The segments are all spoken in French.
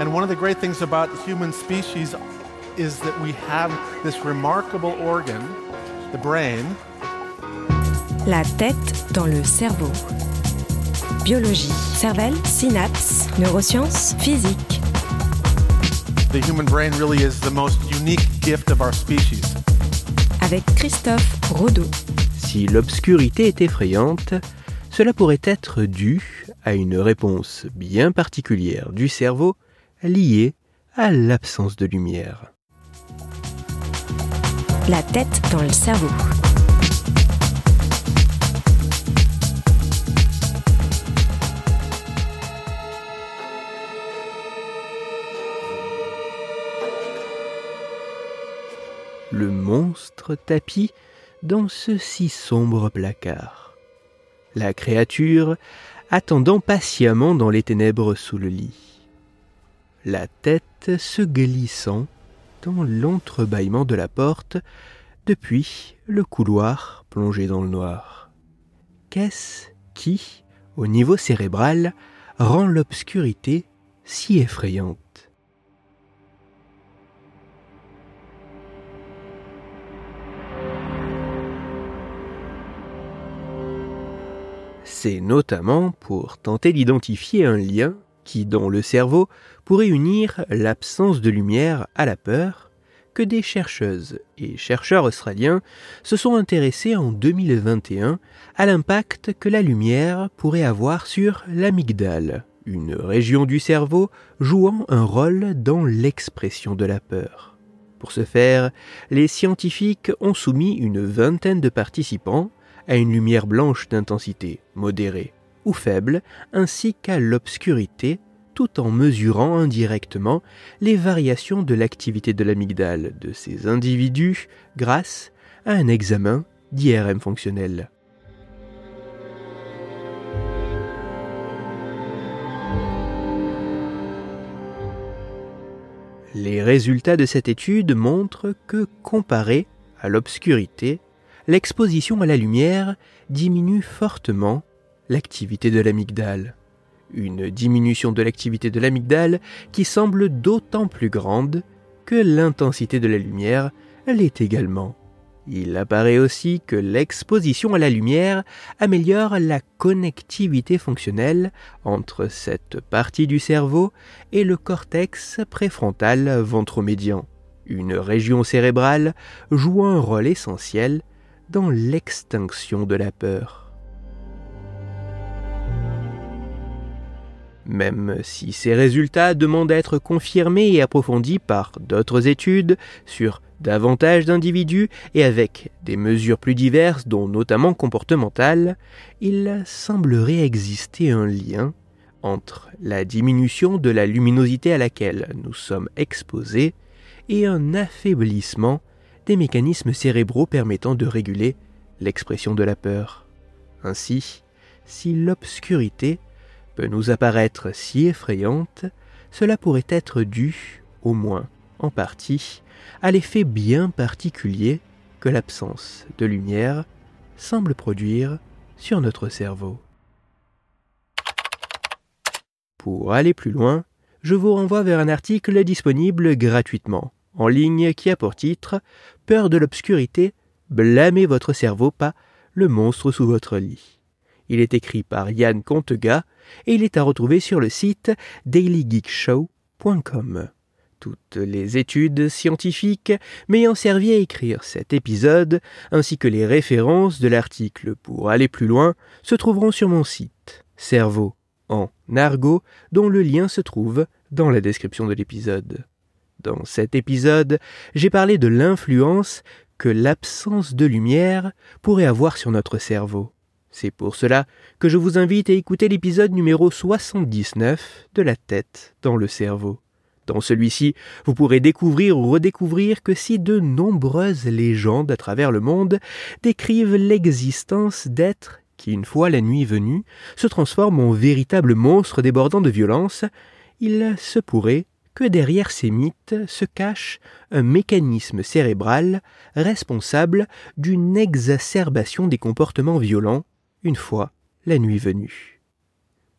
And one of the great things about the human species is that we have this remarkable organ, the brain. La tête dans le cerveau. Biologie, cervelle, synapses, neurosciences, physique. The human brain really is the most unique gift of our species. Avec Christophe Rodeau. Si l'obscurité est effrayante, cela pourrait être dû à une réponse bien particulière du cerveau liée à l'absence de lumière. La tête dans le cerveau. Le monstre tapis dans ce si sombre placard. La créature attendant patiemment dans les ténèbres sous le lit. La tête se glissant dans l'entrebâillement de la porte depuis le couloir plongé dans le noir. Qu'est-ce qui, au niveau cérébral, rend l'obscurité si effrayante? C'est notamment pour tenter d'identifier un lien qui, dans le cerveau, pourrait unir l'absence de lumière à la peur, que des chercheuses et chercheurs australiens se sont intéressés en 2021 à l'impact que la lumière pourrait avoir sur l'amygdale, une région du cerveau jouant un rôle dans l'expression de la peur. Pour ce faire, les scientifiques ont soumis une vingtaine de participants à une lumière blanche d'intensité modérée ou faible, ainsi qu'à l'obscurité, tout en mesurant indirectement les variations de l'activité de l'amygdale de ces individus grâce à un examen d'IRM fonctionnel. Les résultats de cette étude montrent que, comparé à l'obscurité, l'exposition à la lumière diminue fortement l'activité de l'amygdale. Une diminution de l'activité de l'amygdale qui semble d'autant plus grande que l'intensité de la lumière l'est également. Il apparaît aussi que l'exposition à la lumière améliore la connectivité fonctionnelle entre cette partie du cerveau et le cortex préfrontal ventromédian, une région cérébrale jouant un rôle essentiel dans l'extinction de la peur. Même si ces résultats demandent à être confirmés et approfondis par d'autres études sur davantage d'individus et avec des mesures plus diverses, dont notamment comportementales, il semblerait exister un lien entre la diminution de la luminosité à laquelle nous sommes exposés et un affaiblissement des mécanismes cérébraux permettant de réguler l'expression de la peur. Ainsi, si l'obscurité peut nous apparaître si effrayante, cela pourrait être dû, au moins en partie, à l'effet bien particulier que l'absence de lumière semble produire sur notre cerveau. Pour aller plus loin, je vous renvoie vers un article disponible gratuitement en ligne qui a pour titre Peur de l'obscurité, blâmez votre cerveau, pas le monstre sous votre lit. Il est écrit par Yann Contega et il est à retrouver sur le site dailygeekshow.com. Toutes les études scientifiques m'ayant servi à écrire cet épisode, ainsi que les références de l'article pour aller plus loin, se trouveront sur mon site, Cerveau en argot, dont le lien se trouve dans la description de l'épisode. Dans cet épisode, j'ai parlé de l'influence que l'absence de lumière pourrait avoir sur notre cerveau. C'est pour cela que je vous invite à écouter l'épisode numéro 79 de La tête dans le cerveau. Dans celui-ci, vous pourrez découvrir ou redécouvrir que si de nombreuses légendes à travers le monde décrivent l'existence d'êtres qui, une fois la nuit venue, se transforment en véritables monstres débordant de violence, il se pourrait que derrière ces mythes se cache un mécanisme cérébral responsable d'une exacerbation des comportements violents une fois la nuit venue.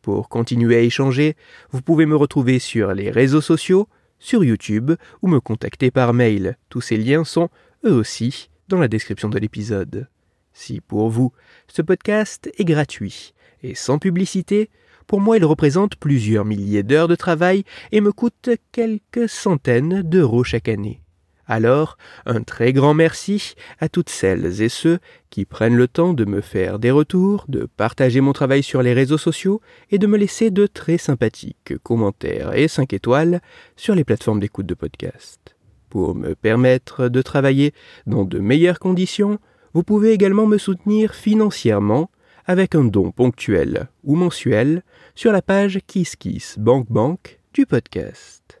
Pour continuer à échanger, vous pouvez me retrouver sur les réseaux sociaux, sur YouTube ou me contacter par mail. Tous ces liens sont, eux aussi, dans la description de l'épisode. Si pour vous, ce podcast est gratuit et sans publicité, pour moi il représente plusieurs milliers d'heures de travail et me coûte quelques centaines d'euros chaque année. Alors, un très grand merci à toutes celles et ceux qui prennent le temps de me faire des retours, de partager mon travail sur les réseaux sociaux et de me laisser de très sympathiques commentaires et 5 étoiles sur les plateformes d'écoute de podcast. Pour me permettre de travailler dans de meilleures conditions, vous pouvez également me soutenir financièrement avec un don ponctuel ou mensuel sur la page KissKissBankBank du podcast.